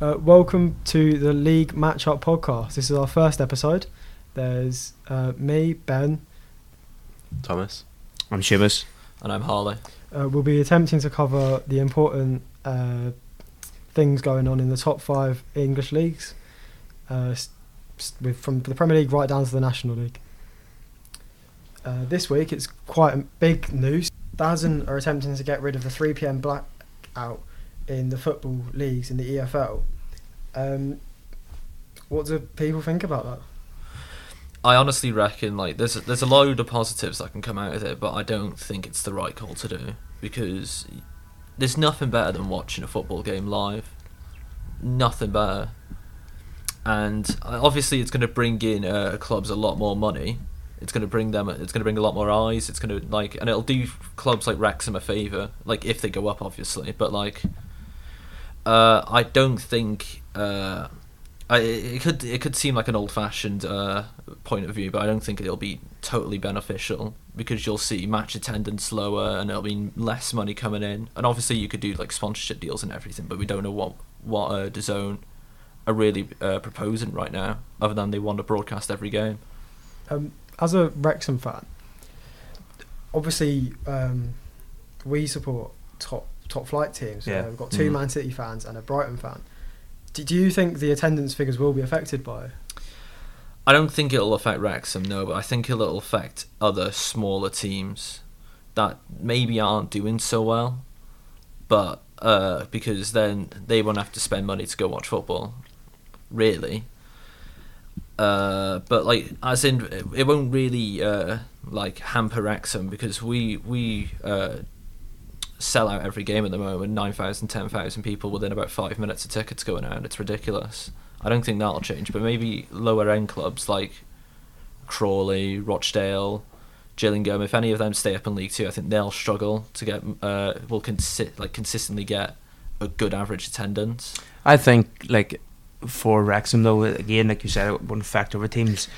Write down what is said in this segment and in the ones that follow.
Uh, welcome to the League Matchup Podcast. This is our first episode. There's uh, me, Ben. Thomas. I'm Seamus. And I'm Harley. Uh, we'll be attempting to cover the important uh, things going on in the top five English leagues, uh, s- s- with, from the Premier League right down to the National League. Uh, this week it's quite a big news. DAZN are attempting to get rid of the 3 pm blackout in the football leagues in the EFL. Um, what do people think about that? I honestly reckon like there's a, there's a load of positives that can come out of it, but I don't think it's the right call to do because there's nothing better than watching a football game live. Nothing better. And uh, obviously, it's going to bring in uh, clubs a lot more money. It's going to bring them. It's going to bring a lot more eyes. It's going to like, and it'll do clubs like Wrexham a favour, like if they go up, obviously. But like, uh, I don't think. Uh, I, it could it could seem like an old fashioned uh, point of view, but I don't think it'll be totally beneficial because you'll see match attendance lower and it'll be less money coming in. And obviously, you could do like sponsorship deals and everything, but we don't know what what uh, DAZN are really uh, proposing right now, other than they want to broadcast every game. Um, as a Wrexham fan, obviously um, we support top top flight teams. Yeah. Uh, we've got two Mhm. Man City fans and a Brighton fan. Do, do you think the attendance figures will be affected by? it? I don't think it'll affect Wrexham, no, but I think it'll affect other smaller teams that maybe aren't doing so well, but uh, because then they won't have to spend money to go watch football, really. Uh, but like, as in, it- it won't really uh, like hamper Wrexham because we we uh, sell out every game at the moment. 9,000, 10,000 people within about five minutes of tickets going out. It's ridiculous. I don't think that'll change, but maybe lower end clubs like Crawley, Rochdale, Gillingham, if any of them stay up in League Two, I think they'll struggle to get uh will consi- like consistently get a good average attendance. I think like for Wrexham though, again, like you said, it wouldn't affect teams.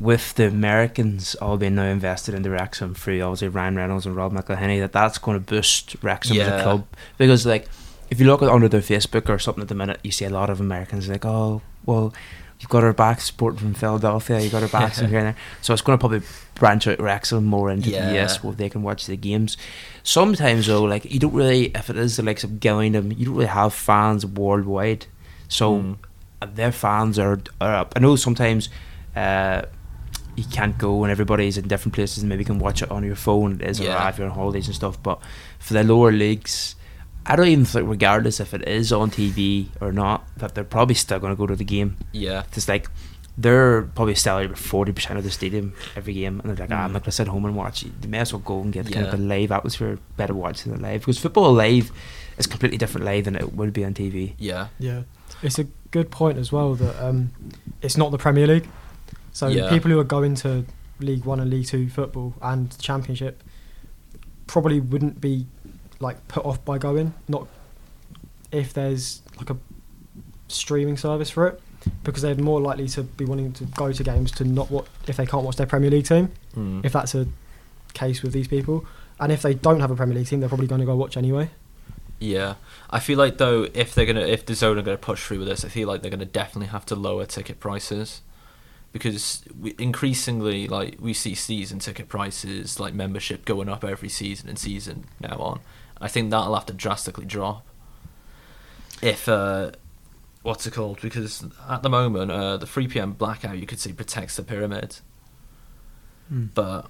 With the Americans all being now invested into Wrexham through obviously Ryan Reynolds and Rob McElhenney, that that's going to boost Wrexham as a Yeah. club because like if you look at under their Facebook or something at the minute, you see a lot of Americans like, oh well, you've got our back supporting from Philadelphia, you've got our backs from here and there. So it's going to probably branch out Wrexham more into Yeah. the US where they can watch the games. Sometimes though, like you don't really, if it is the likes of Gillingham, you don't really have fans worldwide. So Mm. their fans are, are up. I know sometimes uh, you can't go and everybody's in different places and maybe you can watch it on your phone. It is Yeah. alright if you're on holidays and stuff. But for the lower leagues, I don't even think, regardless if it is on TV or not, that they're probably still going to go to the game. Yeah, It's like they're probably selling about forty percent of the stadium every game, and they're like, ah, I'm Mm. not gonna sit home and watch. it." They may as well go and get kind of Yeah. a live atmosphere. Better watching it live because football live is completely different live than it would be on TV. yeah, Yeah, it's a good point as well that um, it's not the Premier League. So Yeah. people who are going to League One and League Two football and Championship probably wouldn't be like put off by going. Not if there's like a streaming service for it, because they're more likely to be wanting to go to games to not what if they can't watch their Premier League team. Mm. If that's a case with these people, and if they don't have a Premier League team, they're probably going to go watch anyway. Yeah, I feel like though if they're gonna if DAZN are gonna push through with this, I feel like they're gonna definitely have to lower ticket prices because we, increasingly like we see season ticket prices like membership going up every season and season now on. I think that'll have to drastically drop if uh, what's it called? Because at the moment uh, the three pm blackout you could say protects the pyramid, but.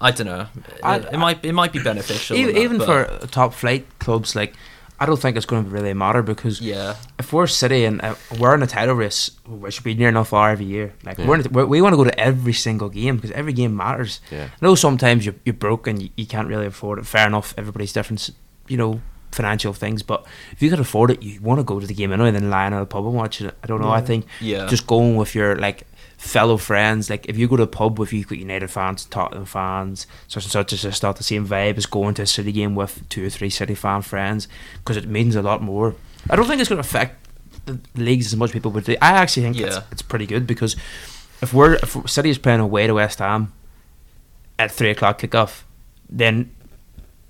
I don't know. I- it, it might it might be beneficial. even that, even for top flight clubs, like I don't think it's going to really matter because yeah, if we're City and uh, we're in a title race, we should be near enough are every year. Like Yeah. we're, in we're we want to go to every single game because every game matters. Yeah. I know sometimes you're, you're broke and you, you can't really afford it. Fair enough, everybody's different, you know, financial things. But if you can afford it, you want to go to the game anyway than lying at a pub and watching it. I don't know. I think yeah, just going with your like fellow friends. Like if you go to a pub with you've got United fans, Tottenham fans, such and such, it's just not the same vibe as going to a City game with two or three City fan friends because it means a lot more. I don't think it's going to affect the leagues as much people would do. I actually think it's, Yeah. it's pretty good because if we're if City is playing away to West Ham at three o'clock kickoff, then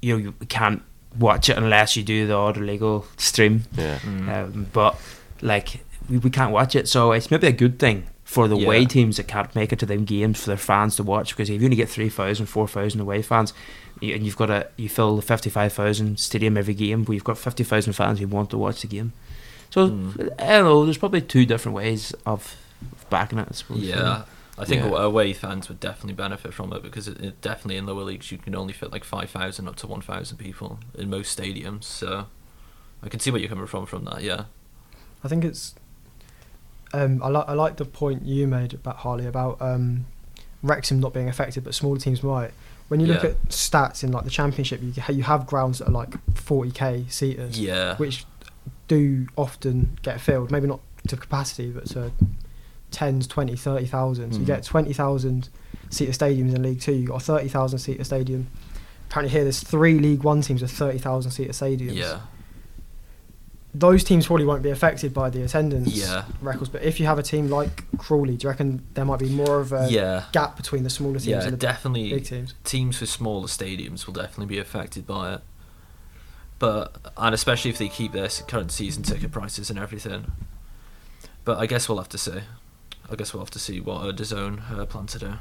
you know you can't watch it unless you do the odd illegal stream. Yeah. Mm. Um, but like we, we can't watch it. So it's maybe a good thing for the away Yeah. teams that can't make it to them games for their fans to watch because if you only get 3,000, 4,000 away fans, you, and you've got a you fill the fifty five thousand stadium every game, but you've got fifty thousand fans who want to watch the game. So Mm. I don't know. There's probably two different ways of, of backing it. I suppose. Yeah, I think Yeah. away fans would definitely benefit from it because it, it definitely in lower leagues you can only fit like five thousand up to one thousand people in most stadiums. So I can see where you're coming from from that. Yeah, I think it's. Um, I like I like the point you made about Harley about um, Wrexham not being affected, but smaller teams might. When you look Yeah. at stats in like the Championship, you ha- you have grounds that are like 40k seaters, yeah, which do often get filled. Maybe not to capacity, but to tens, 20, 30,000. So you Mhm. get 20,000 seater stadiums in League Two. You got a 30,000 seater stadium. Apparently here there's three League One teams with 30,000 seater stadiums. yeah, Those teams probably won't be affected by the attendance yeah, records. But if you have a team like Crawley, do you reckon there might be more of a yeah. gap between the smaller teams Yeah, and the definitely. big teams? teams with smaller stadiums will definitely be affected by it. But and especially if they keep their current season ticket prices and everything. But I guess we'll have to see. I guess we'll have to see what uh, DAZN uh, plan to do.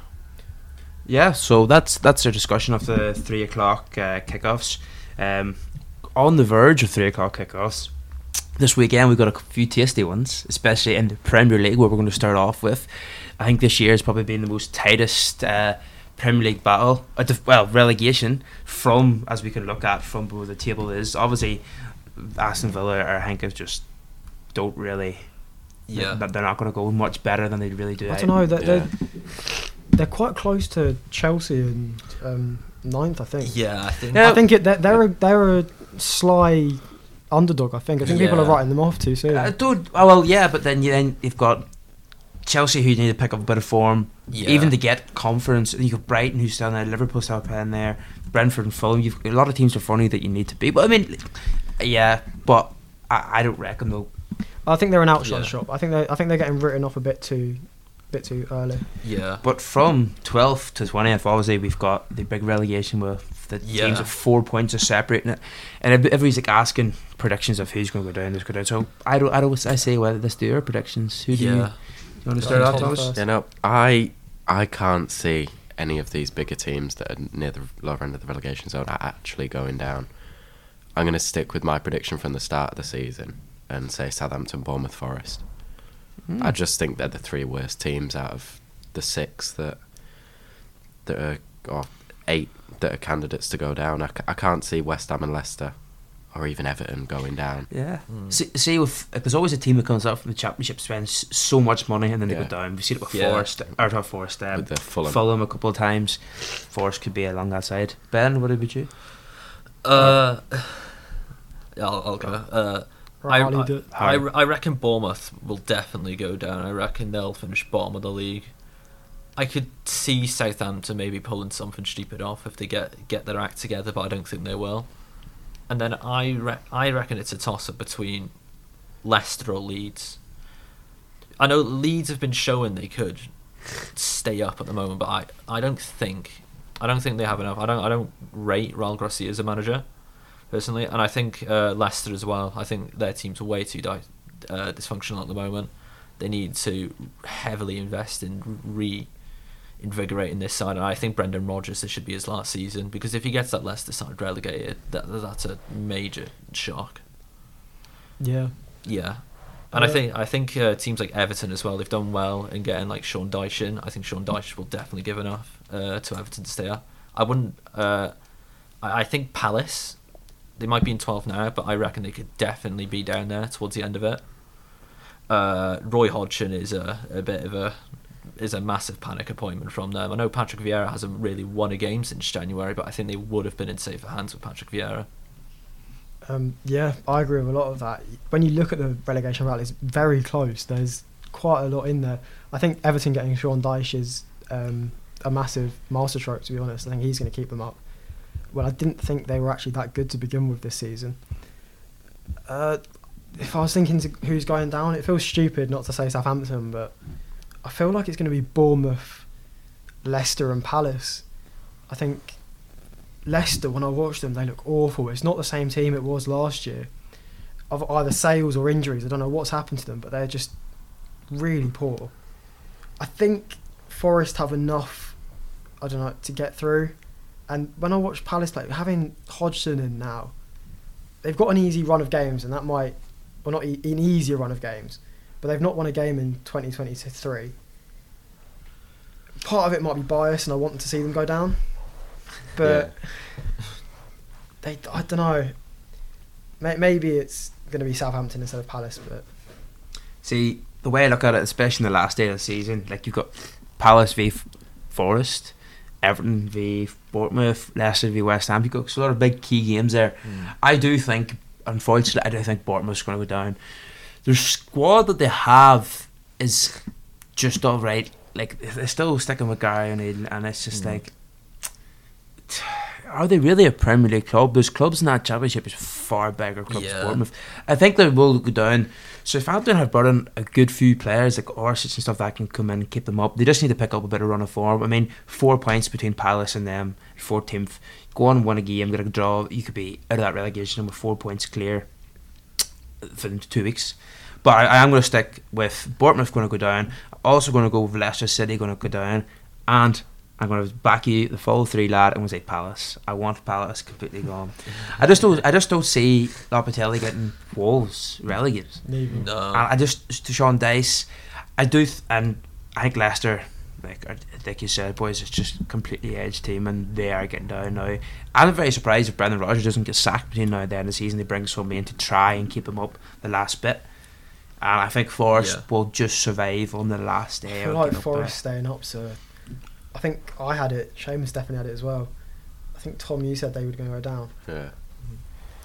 Yeah, so that's that's our discussion of the three o'clock uh, kickoffs. Um, on the verge of three o'clock kickoffs this weekend, we've got a few tasty ones, especially in the Premier League, where we're going to start off with. I think this year has probably been the most tightest uh, Premier League battle, uh, the, well, relegation from as we can look at from where the table is. Obviously, Aston Villa or Hank just don't really. Yeah. they're, they're not going to go much better than they really do. I don't know. They're, Yeah. they're, they're quite close to Chelsea and um, ninth, I think. Yeah, I think. Yeah. I think it, they're, they're, a, they're a sly underdog, I think. I think people are Yeah. writing them off too soon. Uh, dude, oh, well, yeah, but then you then you've got Chelsea who need to pick up a bit of form, Yeah. even to get confidence. You've got Brighton who's down there, Liverpool still playing there, Brentford and Fulham. You've got a lot of teams in front of that you need to beat. But I mean, yeah, but I, I don't reckon they'll. I think they're an outshot Yeah. shop. I think they I think they're getting written off a bit too, bit too early. Yeah. But from 12th to 20th, obviously we've got the big relegation with the Yeah. teams of four points are separating it, and every- everybody's like asking predictions of who's going to go down, who's going to go down. So I don't, I don't, I say whether let's do our predictions. Who do you, do Yeah. you want to start on, off, Tom Thomas? first. You know, I I can't see any of these bigger teams that are near the lower end of the relegation zone are actually going down. I'm going to stick with my prediction from the start of the season and say Southampton, Bournemouth, Forest. Hmm. I just think they're the three worst teams out of the six that that are or eight that are candidates to go down. I, I can't see West Ham and Leicester or even Everton going down. Yeah. Mm. See, see, with there's always a team that comes up from the championship spends so much money and then they Yeah. go down. We've seen it with Yeah. Forest, or not Forest, um, With the Fulham. Fulham a couple of times. Forest could be along that side. Ben, what about you? Uh, yeah, I'll, I'll go. Uh, Right, I, I. I, I reckon Bournemouth will definitely go down. I reckon they'll finish bottom of the league. I could see Southampton maybe pulling something stupid off if they get get their act together, but I don't think they will. And then I re- I reckon it's a toss up between Leicester or Leeds. I know Leeds have been showing they could stay up at the moment, but I, I don't think I don't think they have enough. I don't I don't rate Raul Grossi as a manager personally, and I think uh, Leicester as well. I think their team's way too di- uh, dysfunctional at the moment. They need to heavily invest in reinvigorating this side, and I think Brendan Rodgers this should be his last season because if he gets that Leicester side relegated, that that's a major shock. Yeah. Yeah. And I think I think uh, teams like Everton as well. They've done well in getting like Sean Dyche in. I think Sean Dyche will definitely give enough uh, to Everton to stay up. I wouldn't. Uh, I, I think Palace. They might be in 12 now, but I reckon they could definitely be down there towards the end of it. Uh, Roy Hodgson is a, a bit of a is a massive panic appointment from them. I know Patrick Vieira hasn't really won a game since January, but I think they would have been in safer hands with Patrick Vieira. Um, yeah, I agree with a lot of that. When you look at the relegation battle, it's very close. There's quite a lot in there. I think Everton getting Sean Dyche is um, a massive masterstroke, to be honest. I think he's going to keep them up. Well, I didn't think they were actually that good to begin with this season. Uh, if I was thinking who's going down, it feels stupid not to say Southampton, but I feel like it's going to be Bournemouth, Leicester, and Palace. I think Leicester, when I watch them, they look awful. It's not the same team it was last year. of either sales or injuries. I don't know what's happened to them, but they're just really poor. I think Forest have enough, I don't know, to get through. And when I watch Palace play, having Hodgson in now, they've got an easy run of games, and that might, well, not e- an easier run of games, but they've not won a game in 2023. Part of it might be bias, and I want to see them go down, but they, I don't know. Maybe it's going to be Southampton instead of Palace, but See, the way I look at it, especially in the last day of the season, like you've got Palace v Forest, Everton v Bournemouth, Leicester v West Ham. You've got a lot of big key games there. I do think, unfortunately, I do think Bournemouth's going to go down. Their squad that they have is just all right. Like they're still sticking with Gary O'Neill, and it's just Mm. like, are they really a Premier League club? Those clubs in that championship is far bigger clubs. than Yeah. Bournemouth. I think they will go down. So if Southampton have brought in a good few players like Orsic and stuff that can come in and keep them up. They just need to pick up a bit of run of form. I mean, four points between Palace and them, fourteenth. Go on, win a game, get a draw. You could be out of that relegation with four points clear for two weeks. But I, I am going to stick with Bournemouth going to go down. Also going to go with Leicester City going to go down, and I'm going to back you the full three lad. I'm going to say Palace. I want Palace completely gone. I just don't. I just don't see Lopetegui getting Wolves relegated. neither. No. And I just to Sean Dyche, I do, th- and I think Leicester, like are- like you said, boys, it's just completely edge team, and they are getting down now. I'm very surprised if Brendan Rodgers doesn't get sacked between now and the end of the season. They bring somebody in to try and keep him up the last bit, and I think Forest Yeah. will just survive on the last I day. feel of like getting Forest staying up, so I think I had it. Seamus definitely had it as well. I think Tom, you said they were going to go down. Yeah.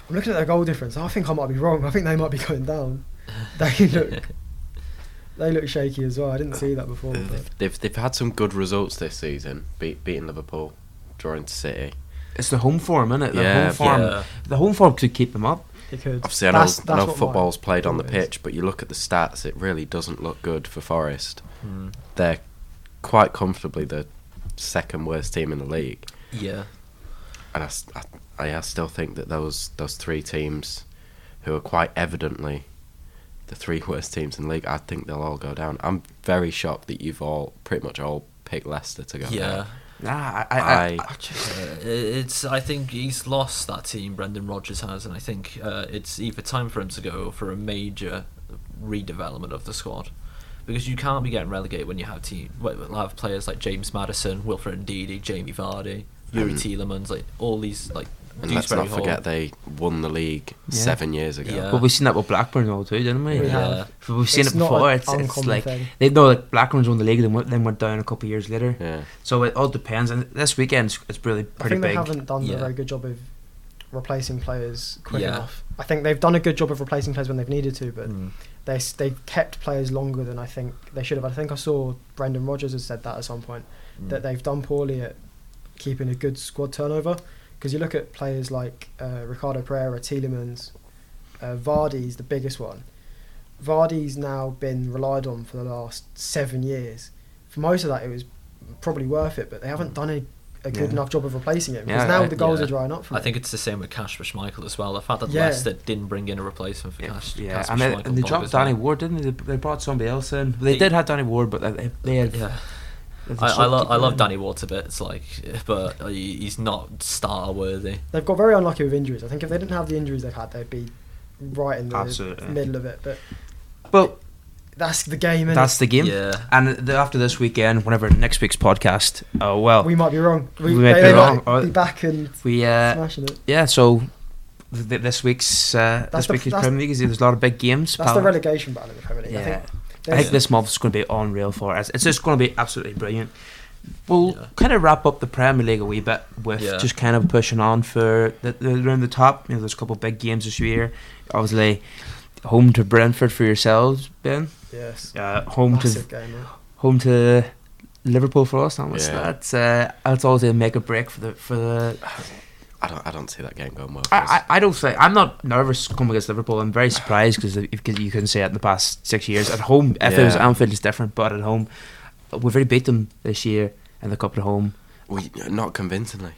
I'm looking at their goal difference. I think I might be wrong. I think they might be going down. They look, they look shaky as well. I didn't see that before. They've, they've they've had some good results this season, beat, beating Liverpool, drawing to City. It's the home form, isn't it? The Yeah, home form. yeah. The home form could keep them up. it could. Obviously, I know, That's- I that's know football's played on the thought is. pitch, but you look at the stats, it really doesn't look good for Forest. Mm. They're quite comfortably the second worst team in the league, Yeah. and I, I still think that those those three teams, who are quite evidently the three worst teams in the league, I think they'll all go down. I'm very shocked that you've all pretty much all picked Leicester to go Yeah. down. Nah, I, I, I, I- I just, Uh, it's. I think he's lost that team. Brendan Rodgers has, and I think uh, it's either time for him to go or for a major redevelopment of the squad, because you can't be getting relegated when you have team. well, we'll have players like James Maddison, Wilfred Ndidi, Jamie Vardy, Youri And- hmm. Tielemans, like all these like. And let's not Hall. forget they won the league Yeah. seven years ago. Yeah. But we've seen that with Blackburn all too, didn't we? We Yeah. But We've seen It's it before. It's, it's uncommon like thing. they know like Blackburn's won the league, then went, then went down a couple of years later. Yeah. So it all depends. And this weekend it's- it's really I pretty think big. they haven't done Yeah. a very good job of replacing players quick Yeah. enough. I think they've done a good job of replacing players when they've needed to, but Mm. they they've kept players longer than I think they should have. I think I saw Brendan Rodgers has said that at some point Mm. that they've done poorly at keeping a good squad turnover. Because you look at players like uh, Ricardo Pereira, Tielemans, uh, Vardy's the biggest one. Vardy's now been relied on for the last seven years. For most of that, it was probably worth it, but they haven't done a, a good Yeah. enough job of replacing him. Because Yeah, now I- the goals yeah. are drying up from I it. think it's the same with Kasper Schmeichel as well. The fact that Yeah. Leicester didn't bring in a replacement for yeah, Kas- yeah. Kasper and they, Schmeichel. and they dropped. Danny Ward, didn't they? They, they brought somebody else in. They They- did have Danny Ward, but they, they had. Yeah. I, I, lo- I love. Danny Ward a bit. It's like, but he's not star worthy. They've got very unlucky with injuries. I think if they didn't have the injuries they've had, they'd be right in the Absolutely. middle of it. But But that's the game, innit? that's the game. Yeah. And the, after this weekend, whenever next week's podcast, oh well, we might be wrong. We might they, be wrong. Might Oh. be back and we uh, smashing it. yeah. So th- this week's uh, That's this the- week's that's- Premier League is there's a lot of big games. That's pal. the relegation battle in the Premier League. Yeah. I think. I think there's- this month's going to be unreal for us. It's just going to be absolutely brilliant. We'll Yeah. kind of wrap up the Premier League a wee bit with Yeah. just kind of pushing on for the, the around the top. You know, there's a couple of big games this year. Obviously, home to Brentford for yourselves, Ben. yes. Uh, home Massive to game. Home to Liverpool for us. Thomas. Yeah. That's uh, that's always a make or break for the for the. I don't I don't see that game going well. For us. I, I, I don't say I'm not nervous coming against Liverpool. I'm very surprised because you couldn't say it in the past six years. At home, if it was Yeah. Anfield, it's different. But at home, we've already beat them this year in the cup at home. we, not convincingly.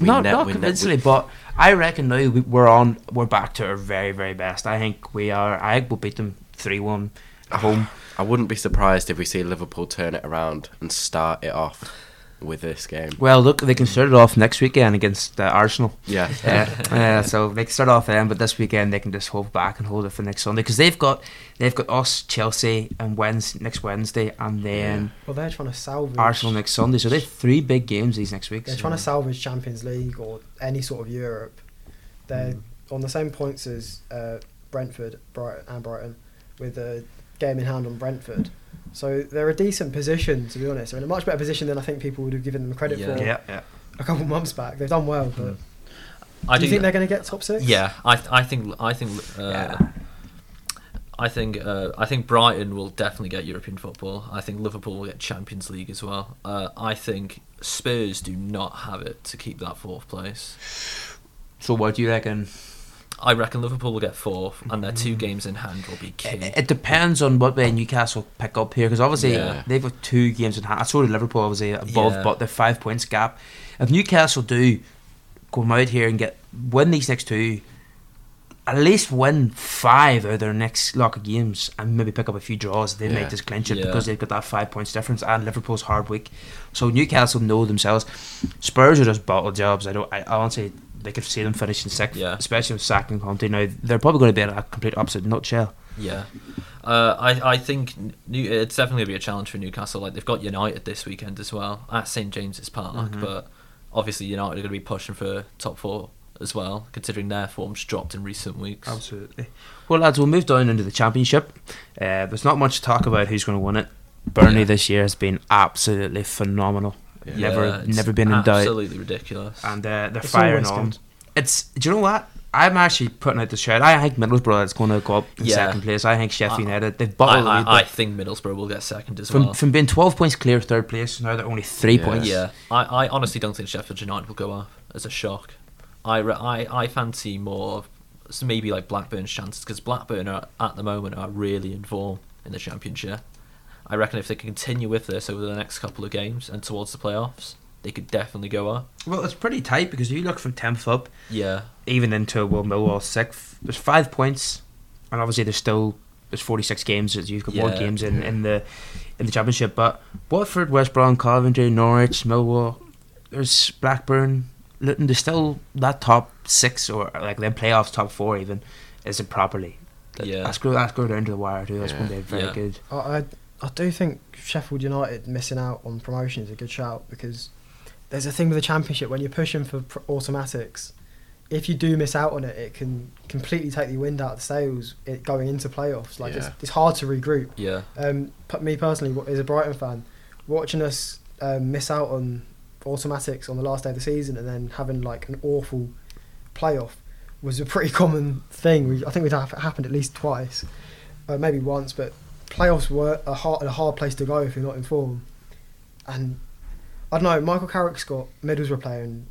We not ne- not we ne- convincingly, but I reckon now we- we're on. We're back to our very very best. I think we are. I think we'll beat them three one at ah. home. I wouldn't be surprised if we see Liverpool turn it around and start it off with this game. Well, look, they can start it off next weekend against uh, Arsenal. Yeah. uh, uh, so they can start off then, but this weekend they can just hold back and hold it for next Sunday because they've got they've got us Chelsea and Wednesday next Wednesday and then Well, they're trying to salvage Arsenal next Sunday. So they have three big games these next week. They're trying to salvage Champions League or any sort of Europe. They're Mm. on the same points as uh, Brentford, Brighton, and Brighton, with a game in hand on Brentford. So they're a decent position, to be honest. They're in a much better position than I think people would have given them credit Yeah. for Yeah, yeah. a couple of months back. They've done well, but I do you think they're going to get top six? Yeah, I I think I think uh, Yeah. I think uh, I think Brighton will definitely get European football. I think Liverpool will get Champions League as well. Uh, I think Spurs do not have it to keep that fourth place. So what do you reckon? I reckon Liverpool will get fourth, and their Mm. two games in hand will be key. It, it depends on what way Newcastle pick up here because obviously Yeah. they've got two games in hand. So did Liverpool obviously above, Yeah. but they're five points gap. If Newcastle do come out here and get win these next two, at least win five out of their next lot of games and maybe pick up a few draws, they Yeah. might just clinch it because they've got that five points difference and Liverpool's hard week. So Newcastle know themselves. Spurs are just bottle jobs. I don't. I honestly they could see them finishing sixth, Yeah. especially with Sack and Conte. Now they're probably going to be in a complete opposite nutshell. Yeah, uh, I I think New, it's definitely gonna be a challenge for Newcastle. Like they've got United this weekend as well at St James's Park, Mhm. but obviously United are going to be pushing for top four as well, considering their form's dropped in recent weeks. Absolutely. Well, lads, we'll move down into the championship. Uh, there's not much to talk about who's going to win it. Burnley Yeah. this year has been absolutely phenomenal. Yeah. Never, Yeah, it's never been in doubt, Absolutely ridiculous. and uh, they're It's firing on. good. It's. Do you know what? I'm actually putting out the shout. I think Middlesbrough is going to go up in Yeah. second place. I think Sheffield United they've I, bottled the lead, I, I think Middlesbrough will get second as from well. from being 12 points clear third place. Now they're only three Yeah. points. yeah, I, I honestly don't think Sheffield United will go up as a shock. I, I, I fancy more of maybe like Blackburn's chances because Blackburn are at the moment are really in form in the championship. I reckon if they can continue with this over the next couple of games and towards the playoffs, they could definitely go up. Well, it's pretty tight because you look from 10th up, Yeah, even into well Millwall sixth. There's five points, and obviously there's still there's 46 games. so You've got more games in, in the in the championship. But Watford, West Brom, Coventry, Norwich, Millwall, there's Blackburn, Luton. There's still that top six or like them playoffs top four even isn't properly. Yeah. that's go that's go down to the wire too. That's Yeah. going to be very Yeah. good. Oh, I, I I do think Sheffield United missing out on promotion is a good shout because there's a thing with the championship when you're pushing for pr- automatics. If you do miss out on it, it can completely take the wind out of the sails it going into playoffs. Like it's, Yeah. it's hard to regroup. yeah, Um, but me personally, wa- as a Brighton fan, watching us um, miss out on automatics on the last day of the season and then having like an awful playoff was a pretty common thing. We, I think we'd it happened at least twice, uh, maybe once. But playoffs were a hard, a hard place to go if you're not in form. And I don't know. Michael Carrick's got medals Middlesbrough playing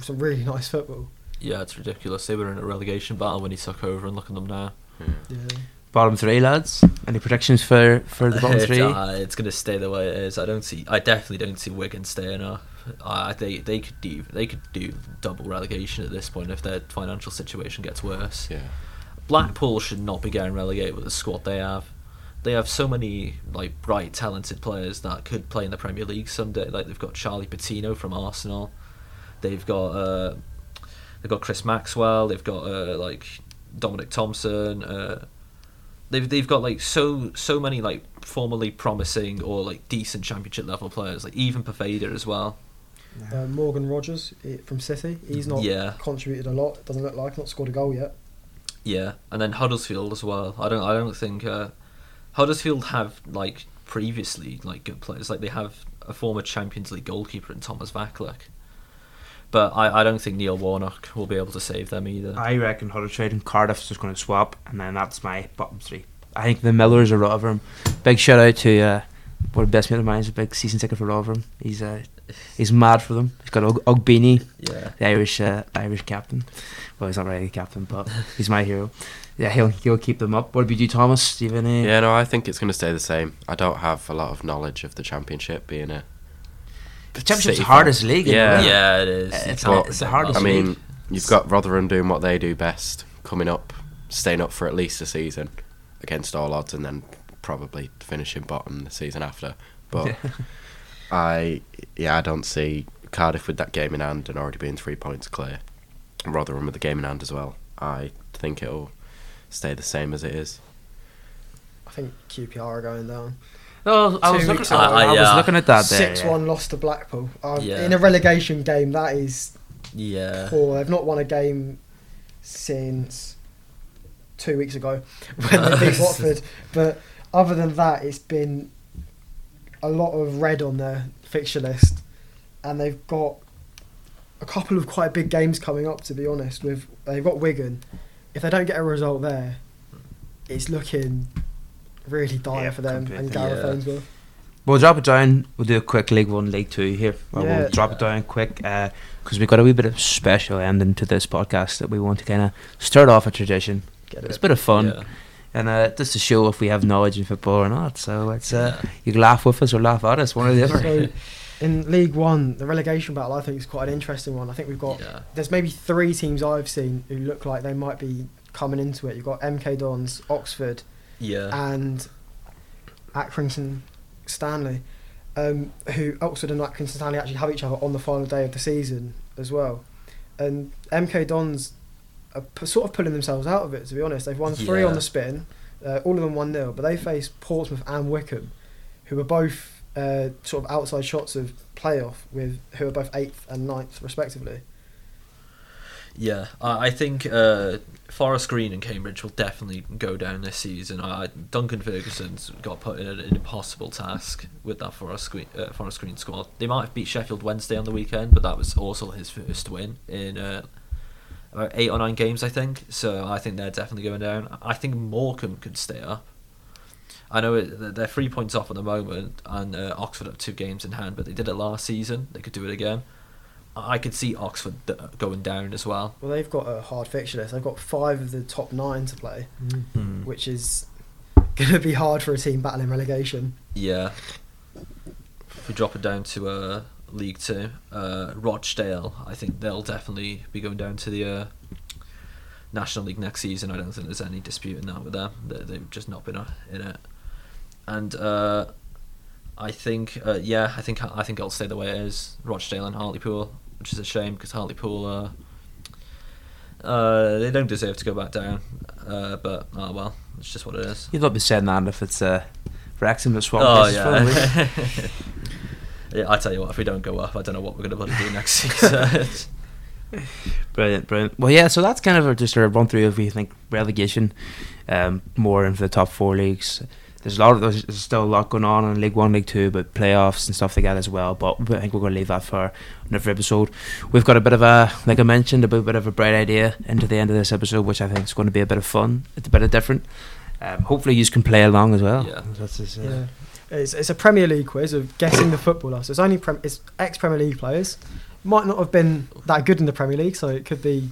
some really nice football. yeah. It's ridiculous. They were in a relegation battle when he took over, and look at them now. Yeah. Bottom three, lads. Any predictions for for the bottom three? uh, it's going to stay the way it is. I don't see. I definitely don't see Wigan staying up. Uh, they they could do they could do double relegation at this point if their financial situation gets worse. Yeah. Blackpool should not be getting relegated with the squad they have. They have so many like bright, talented players that could play in the Premier League someday. Like they've got Charlie Patino from Arsenal. They've got uh, they've got Chris Maxwell. They've got uh, like Dominic Thompson. Uh, they've they've got like so so many like formerly promising or like decent Championship level players. Like even Poveda as well. Uh, Morgan Rogers from City. He's not Yeah. contributed a lot. Doesn't look like not scored a goal yet. Yeah, and then Huddersfield as well. I don't I don't think uh, Huddersfield have like previously like good players. Like they have a former Champions League goalkeeper in Thomas Vaclik. But I, I don't think Neil Warnock will be able to save them either. I reckon Huddersfield and Cardiff's just going to swap, and then that's my bottom three. I think the Millers are Rotherham. Big shout out to uh, one of the best mate of mine is a big season ticket for Rotherham. He's uh, he's mad for them. He's got Og- yeah. the Irish uh, Irish captain. Well, he's not really a captain, but he's my hero. Yeah, he'll he'll keep them up. What about you, Thomas? Do you have any? Yeah, no, I think it's going to stay the same. I don't have a lot of knowledge of the championship, being a The Championship's City the hardest league. in the Yeah. world. Yeah, it is. It's can't it's the predict hardest I that. mean, you've got Rotherham doing what they do best, coming up, staying up for at least a season against all odds, and then probably finishing bottom the season after. But I, yeah, I don't see Cardiff with that game in hand and already being three points clear. Rotherham with the game in hand as well. I think it'll stay the same as it is. I think QPR are going down. No, I was looking. weeks I, ago. I Uh, was looking at that. there, Six yeah. one lost to Blackpool. Uh, Yeah. In a relegation game, that is yeah. poor. They've not won a game since two weeks ago when they beat Watford. But other than that, it's been a lot of red on their fixture list, and they've got a couple of quite big games coming up. To be honest, with they've got Wigan. If they don't get a result there, it's looking really dire Yeah, for them and completely, Gareth yeah. Ainsworth. We'll drop it down. We'll do a quick League One, League Two here. Well, Yeah. We'll drop it down quick because we've got a wee bit of special ending to this podcast that we want to kind of start off a tradition. Get It's a bit of fun Yeah. and uh, just to show if we have knowledge in football or not. So it's uh, Yeah. you can laugh with us or laugh at us, one or the other. So, in League One, the relegation battle I think is quite an interesting one. I think we've got Yeah. there's maybe three teams I've seen who look like they might be coming into it. You've got MK Dons, Oxford, Yeah. and Accrington Stanley, um, who Oxford and Accrington Stanley actually have each other on the final day of the season as well. And MK Dons are p- sort of pulling themselves out of it. To be honest, they've won three on the spin, uh, all of them one 0 but they face Portsmouth and Wycombe, who are both uh, sort of outside shots of playoff with who are both eighth and ninth respectively. Yeah, I think uh, Forest Green and Cambridge will definitely go down this season. Duncan Ferguson's got put in an impossible task with that Forest Green, uh, Forest Green squad. They might have beat Sheffield Wednesday on the weekend, but that was also his first win in uh, about eight or nine games, I think. So I think they're definitely going down. I think Morecambe could stay up. I know it, they're three points off at the moment, and uh, Oxford have two games in hand, but they did it last season. They could do it again. I could see Oxford going down as well. Well, they've got a hard fixture list. They've got five of the top nine to play, which is going to be hard for a team battling relegation. Yeah. If we drop it down to uh, League Two, uh, Rochdale, I think they'll definitely be going down to the uh, National League next season. I don't think there's any dispute in that with them. They, they've just not been uh, in it. And uh, I think, uh, yeah, I think I think it'll stay the way it is. Rochdale and Hartlepool, which is a shame because Hartlepool, uh, uh, they don't deserve to go back down. Uh, but oh well, it's just what it is. You'd not be saying that if it's uh, Wrexham that swap Oh places for them, would you? yeah. yeah, I tell you what, if we don't go up, I don't know what we're going to do next season. Brilliant, brilliant. Well, yeah, so that's kind of just a run through of we think relegation, um, more into the top four leagues. There's a lot of there's there's still a lot going on in League One, League Two, but playoffs and stuff like that as well. But I think we're going to leave that for another episode. We've got a bit of a, like I mentioned, a bit, bit of a bright idea into the end of this episode, which I think is going to be a bit of fun. It's a bit of different. Um, hopefully, you can play along as well. Yeah. That's just, uh, Yeah, it's, it's a Premier League quiz of guessing the footballer. So it's only prem- it's ex Premier League players. Might not have been that good in the Premier League, so it could be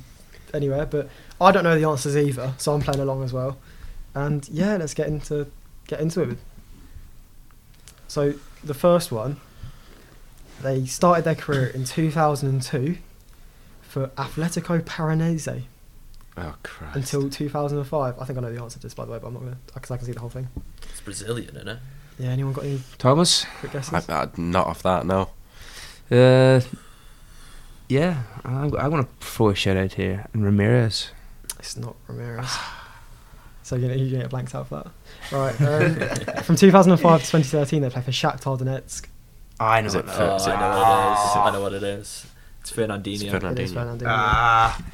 anywhere. But I don't know the answers either, so I'm playing along as well. And yeah, let's get into get into it. So the first one, they started their career in 2002 for Atletico Paranaense Oh Christ! until 2005. I think I know the answer to this, by the way, but I'm not gonna because I can see the whole thing. it's Brazilian, isn't it? Yeah, anyone got any Thomas. quick guesses? I, I, not off that, no. Uh, yeah, I'm, I'm going to throw a shout out here. And Ramirez. It's not Ramirez. so you're gonna, you're gonna get blanked out for that. Right. Um, from 2005 to 2013, they played for Shakhtar Donetsk. I know Is it it. Oh, is I know what it is. I know what it is. It's Fernandinho. It's It is Fernandinho. Fernandinho. Ah,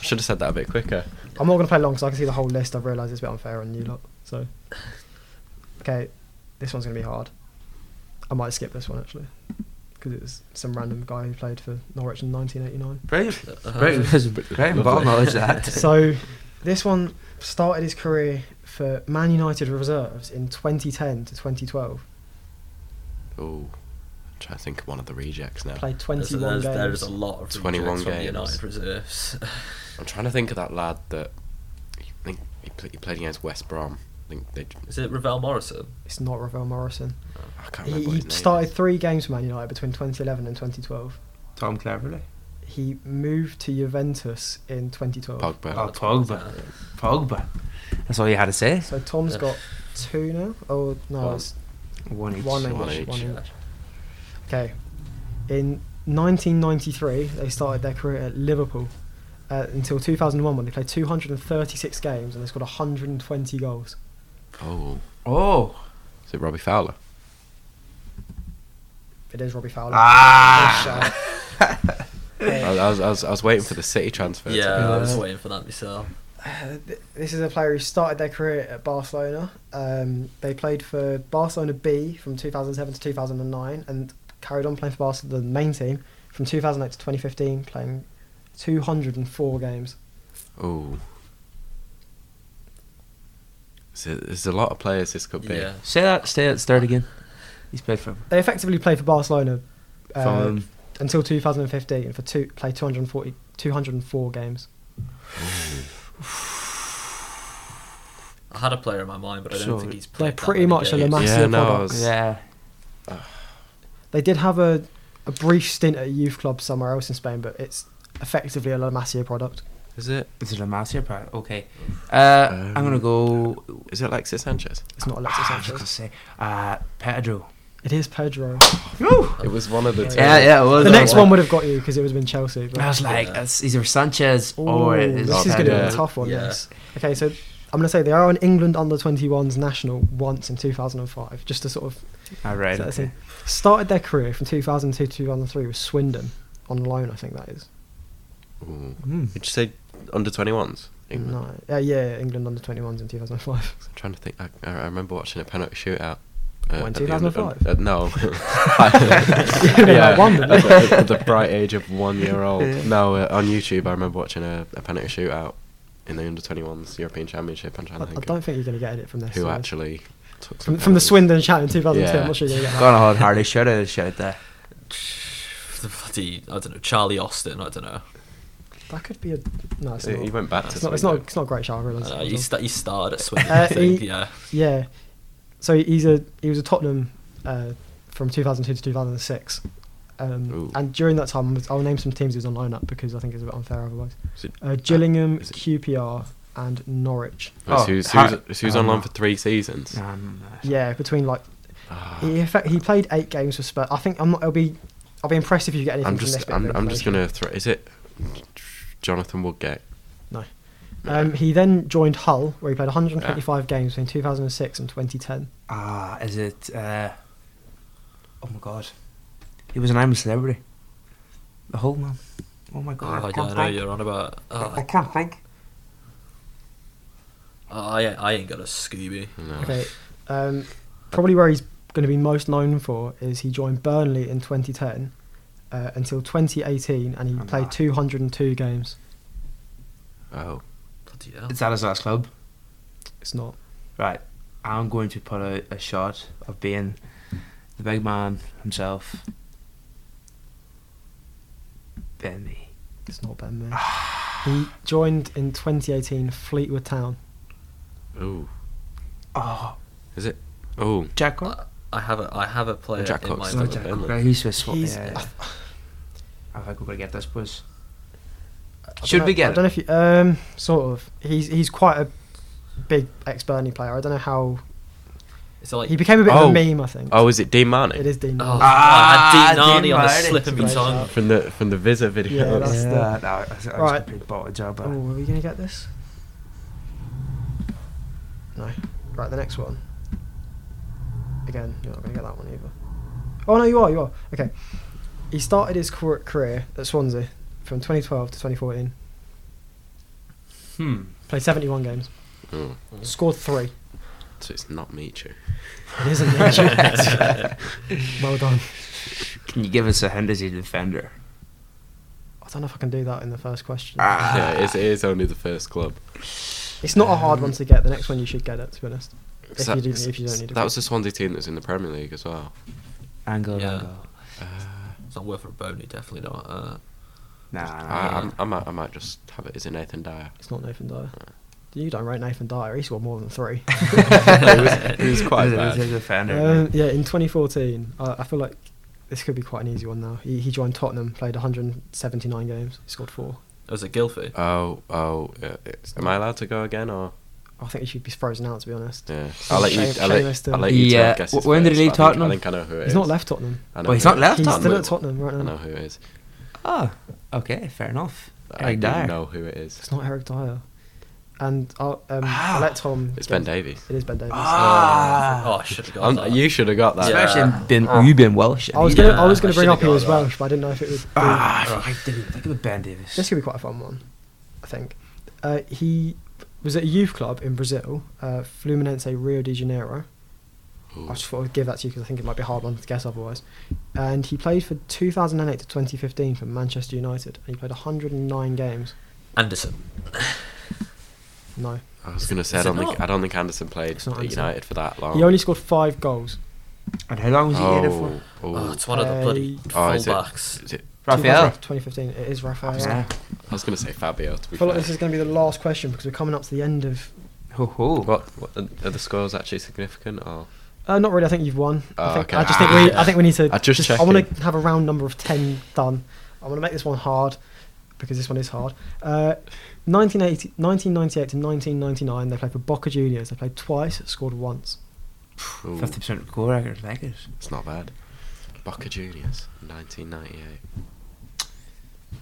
Should have said that a bit quicker. I'm not gonna play long because I can see the whole list. I've realised it's a bit unfair on you lot. So, okay, this one's gonna be hard. I might skip this one actually because it was some random guy who played for Norwich in 1989. brilliant. Uh, Great, great involved knowledge that. So, this one started his career for Man United reserves in 2010 to 2012. Oh, I'm trying to think of one of the rejects now. Played 21 there's, games. there's a lot of 21 rejects from the games. United reserves. I'm trying to think of that lad that I think he, pl- he played against West Brom. think they. Is it Ravel Morrison? It's not Ravel Morrison. Oh, I can't He, remember what he his name started is. three games for Man United between 2011 and 2012. Tom Cleverley. He moved to Juventus in 2012. Pogba. Oh, Pogba. Pogba. That's all you had to say. So Tom's got two now. Oh no, One. it's One each. one, One each. each. One each. Okay. In 1993, they started their career at Liverpool uh, until 2001 when they played 236 games and they scored 120 goals. Oh, Oh. is it Robbie Fowler? It is Robbie Fowler. Ah. Good shout. I, I was, I was, I was waiting for the City transfer. Yeah, be I was waiting for that myself. Uh, th- this is a player who started their career at Barcelona. Um, they played for Barcelona B from 2007 to 2009 and carried on playing for Barcelona, the main team, from 2008 to 2015, playing 204 games. Oh. So there's a lot of players this could be. Yeah. Say that. Stay at start again. He's played for. They effectively played for Barcelona uh, From until 2015 for two, played 240, 204 games. I had a player in my mind, but I don't So, think he's played. They're that pretty many much a La Yeah, no, product. was- yeah. They did have a, a brief stint at a youth club somewhere else in Spain, but it's effectively a La Masia product. Is it? Is it a Masia part? Okay. Uh, I'm gonna Um, go. Is it Alexis Sanchez? It's not Alexis Ah, I was gonna say uh, Pedro. It is Pedro. It was one of the Yeah, two. Yeah, yeah. It was The next one would have got you because it would have been Chelsea. But I was like, Yeah. it's either Sanchez or Ooh, it is this is going to be Yeah. a tough one. Yeah. Yes. Okay, so I'm going to say they are an England under 21s national once in 2005, just to sort of All right. set the okay. scene. Started their career from 2002 to 2003 with Swindon on loan. I think that is. Ooh. Mm. Did you say under 21s? England? No, uh, yeah, England under 21s in 2005. I'm trying to think. I, I remember watching a penalty shootout. What, in at the 2005? uh, no. You'd be like, one, at, the, at the bright age of one year old. Yeah. No, uh, on YouTube, I remember watching a, a penalty shootout in the under 21s European Championship. I'm trying I, to I think don't think you're going to get it from this. who so- actually took From, from the. Swindon chat in 2002, Yeah. I'm not sure you're going to get Go that. on, Hardy. Shout out, shout out there. The bloody, I don't know, Charlie Austin. I don't know. That could be a. No, it's He not. he went back to It's not, it's not. It's not a great shout. I realise. Uh, he, sta- he started at Swindon. Uh, I think. he- yeah. Yeah. So he's a he was a Tottenham uh, from 2002 to 2006. Um, and during that time, I'll name some teams he was on loan at because I think it's a bit unfair otherwise. It- Uh, Gillingham, is it- QPR, and Norwich. Oh, Oh, so he was- Har- so he was- so he was I on loan for three seasons. Um, Yeah, between like Ah. he effect, he played eight games for Spurs. I think I'm not. I'll be I'll be impressed if you get anything I'm from this just, bit I'm, I'm just gonna throw. Is it Jonathan Woodgate? No. No. Um, he then joined Hull, where he played 125 games between 2006 and 2010. ah, is it? Uh, oh my god, he was an I'm a celebrity. The whole man. Oh my Oh, god, I, I don't can't know think. you're on about. Oh, I can't think. I, I ain't got a Scooby. No. Okay. Um, probably where he's going to be most known for is he joined Burnley in 2010 uh, until 2018, and he Oh, played no. 202 games. Oh. Bloody hell. Is that his last club? It's not. Right. I'm going to put out a shot of being the big man himself. Ben Mee. It's not Ben Mee. Ah. he joined in 2018 Fleetwood Town. Ooh. Oh, Is it? Oh. Jack Cork. I, I have a I have a player Jack in my Cork's No, not mind. Jack Ben Cork. Mee. Right, He's Swiss. Yeah, He's- yeah. I think we're gonna get this, boys. I Should don't we get I don't know if you, um, sort of. He's he's quite a big ex Burnley player. I don't know how. it like he became a bit Oh. of a meme. I think. Oh, is it Dean Marney? It is Dean. Oh, Martin. Ah, I had Dean Narni Dean on the Martin. slip of my Great tongue. From the from the Visa video. Yeah, that's yeah, the- no, I was, I was Right. complete bottle job. Oh, are we gonna get this? No. Right, the next one. Again, you're not gonna get that one either. Oh no, you are. You are. Okay. He started his career at Swansea from 2012 to 2014. Hmm. Played 71 games. Oh, Scored three. so it's not Michu. It isn't much. well done. Can you give us a hint as a defender? I don't know if I can do that in the first question. Ah. yeah, it is, it is only the first club. It's not a hard one to get. The next one you should get it. To be honest. If So you that- if you don't need a that was clue. the Swansea team that was in the Premier League as well. Angle, Yeah. angle. Uh, It's not worth a bony, definitely not. Uh, Nah, nah, I, nah. I'm- I might I might just have it. Is it as a Nathan Dyer. It's not Nathan Dyer. You don't rate Nathan Dyer. He scored more than three. it, was, it was quite He was bad. a defender. Um, yeah, in 2014, I, I feel like this could be quite an easy one now. He, he joined Tottenham, played 179 games, he scored four. Was it Gylfi? Oh, oh, uh, it's, am I allowed to go again or? I think he should be frozen out, to be honest. Yeah, I'll let you. Shame- I'll let, I'll let you two Yeah, guess w- his when did he leave but I think- Tottenham? I think I know who it is. He's not left Tottenham. I know Well, he's not left is. He's Tottenham. still at Tottenham right I know who it is. Oh, okay, fair enough. I don't know who it is. It's not Eric Dier. And I'll, um, Ah. I'll let Tom. It's Ben Davies. It is Ben Davies. Ah. oh, I should have got Um, that. you should have got that. Yeah. Especially been you been Welsh. I was gonna, I was gonna bring up he got was that. Welsh, but I didn't know if it would. Be, Ah, I didn't think of Ben Davies. This could be quite a fun one, I think. Uh, he was at a youth club in Brazil, uh, Fluminense Rio de Janeiro. Ooh. I just thought I'd give that to you because I think it might be a hard one to guess otherwise. And he played for 2008 to 2015 for Manchester United, and he played 109 games. Anderson. No, I was gonna say I don't think not? I don't think Anderson played at Anderson. United for that long. he only scored five goals. And how long was he in it for? oh, oh. Oh, it's one of the bloody Oh, is it- fullbacks. Is it- Rafael. 2015. It is Rafael. Yeah. I was gonna say Fabio. To be I feel like this is going to be the last question because we're coming up to the end of. Ho ho. What, what are the scores actually significant or? Uh, not really. I think you've won. I, Oh, think, okay. I just think we. I think we need to. I just I want to have a round number of ten done. I want to make this one hard because this one is hard. Uh, 1980, 1998 to 1999, they played for Boca Juniors. They played twice, scored once. Fifty percent goal record, like it. it's not bad. Boca Juniors, 1998.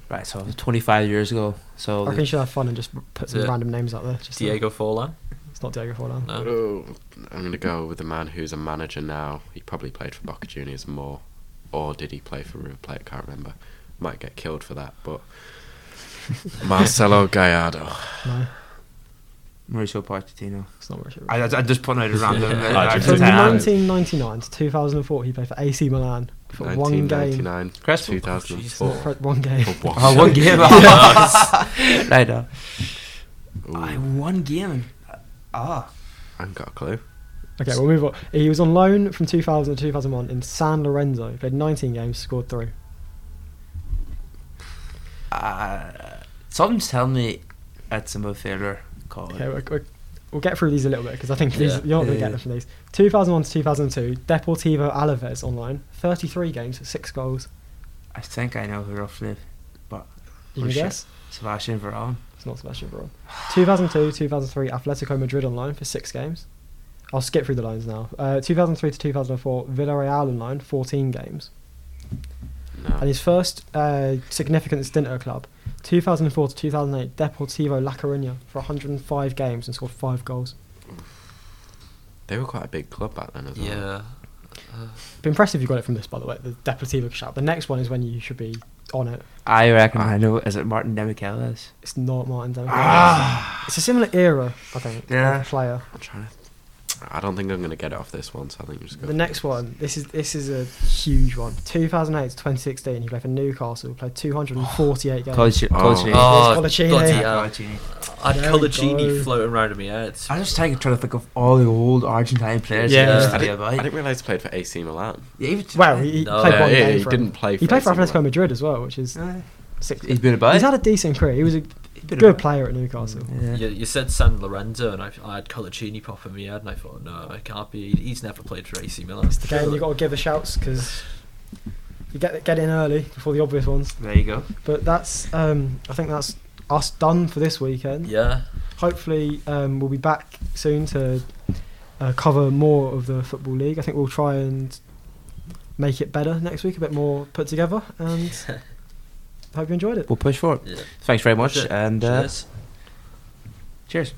Right, so twenty five years ago. So I reckon you should have fun and just put some Yeah. random names out there. Just Diego Forlan. It's not Diego Forlan. No. Oh, I'm gonna go with the man who's a manager now. He probably played for Boca Juniors more, or did he play for River Plate? I can't remember. Might get killed for that, but Marcelo Gallardo. No, Mauricio Pochettino. it's not Mauricio. I, I, I just put out a random. Yeah. Argentina. From 1999 to 2004, he played for AC Milan for one game. 1999, Cresswell. 2004. For One game. Oh, one game. right now. Ooh, I one game. Ah. I haven't got a clue. Okay, we'll move on. He was on loan from 2000 to 2001 in San Lorenzo. He played 19 games, scored three. Uh, something's telling me it's a midfielder called. Okay, we're, we're, we'll get through these a little bit because I think these, Yeah. you're not going to get them from these. 2001 to 2002, Deportivo Alaves on loan. 33 games, six goals. I think I know who roughly. You Oh, can guess? Sebastian Veron. It's not Sebastian Veron. 2002, 2003, Atletico Madrid on loan for six games. I'll skip through the lines now. Uh, 2003 to 2004, Villarreal on loan, 14 games. No. And his first uh, significant stint at a club, 2004 to 2008, Deportivo La Coruña for 105 games and scored five goals. They were quite a big club back then as well. Yeah. Uh, It'd be impressive if you got it from this, by the way, the Deportivo shout. The next one is when you should be on it. I reckon. I know. Is it Martin Demichelis? It's not Martin Demichelis. Ah. It's a similar era, I think, Yeah. of player. I'm trying to. I don't think I'm gonna get it off this one, so I think you just go. The next one, this is this is a huge one. 2008 to 2016, he played for Newcastle, played 248 games. College. Oh. College. Oh, Coloccini. bloody Yeah. hell. I had There Coloccini floating around in my head. I was trying to try to think of all the old Argentine players. Yeah. that used I didn't, I didn't realise he played for AC Milan. Yeah, he Well, he, he No. played yeah, one yeah, game he for didn't him. play. For He played for Atletico Madrid as well, which is Uh, six. he's been about. He's had a decent career. He was a He's been good about. player at Newcastle. Yeah. You, you said San Lorenzo, and I, I had Coloccini pop in my head, and I thought, no, it can't be. He's never played for AC Milan. Again, you got to give the shouts because you get get in early before the obvious ones. There you go. But that's um, I think that's us done for this weekend. Yeah. Hopefully, um, we'll be back soon to uh, cover more of the football league. I think we'll try and make it better next week, a bit more put together, and hope you enjoyed it. We'll push for it. yeah. Thanks very much, and uh, Cheers. cheers.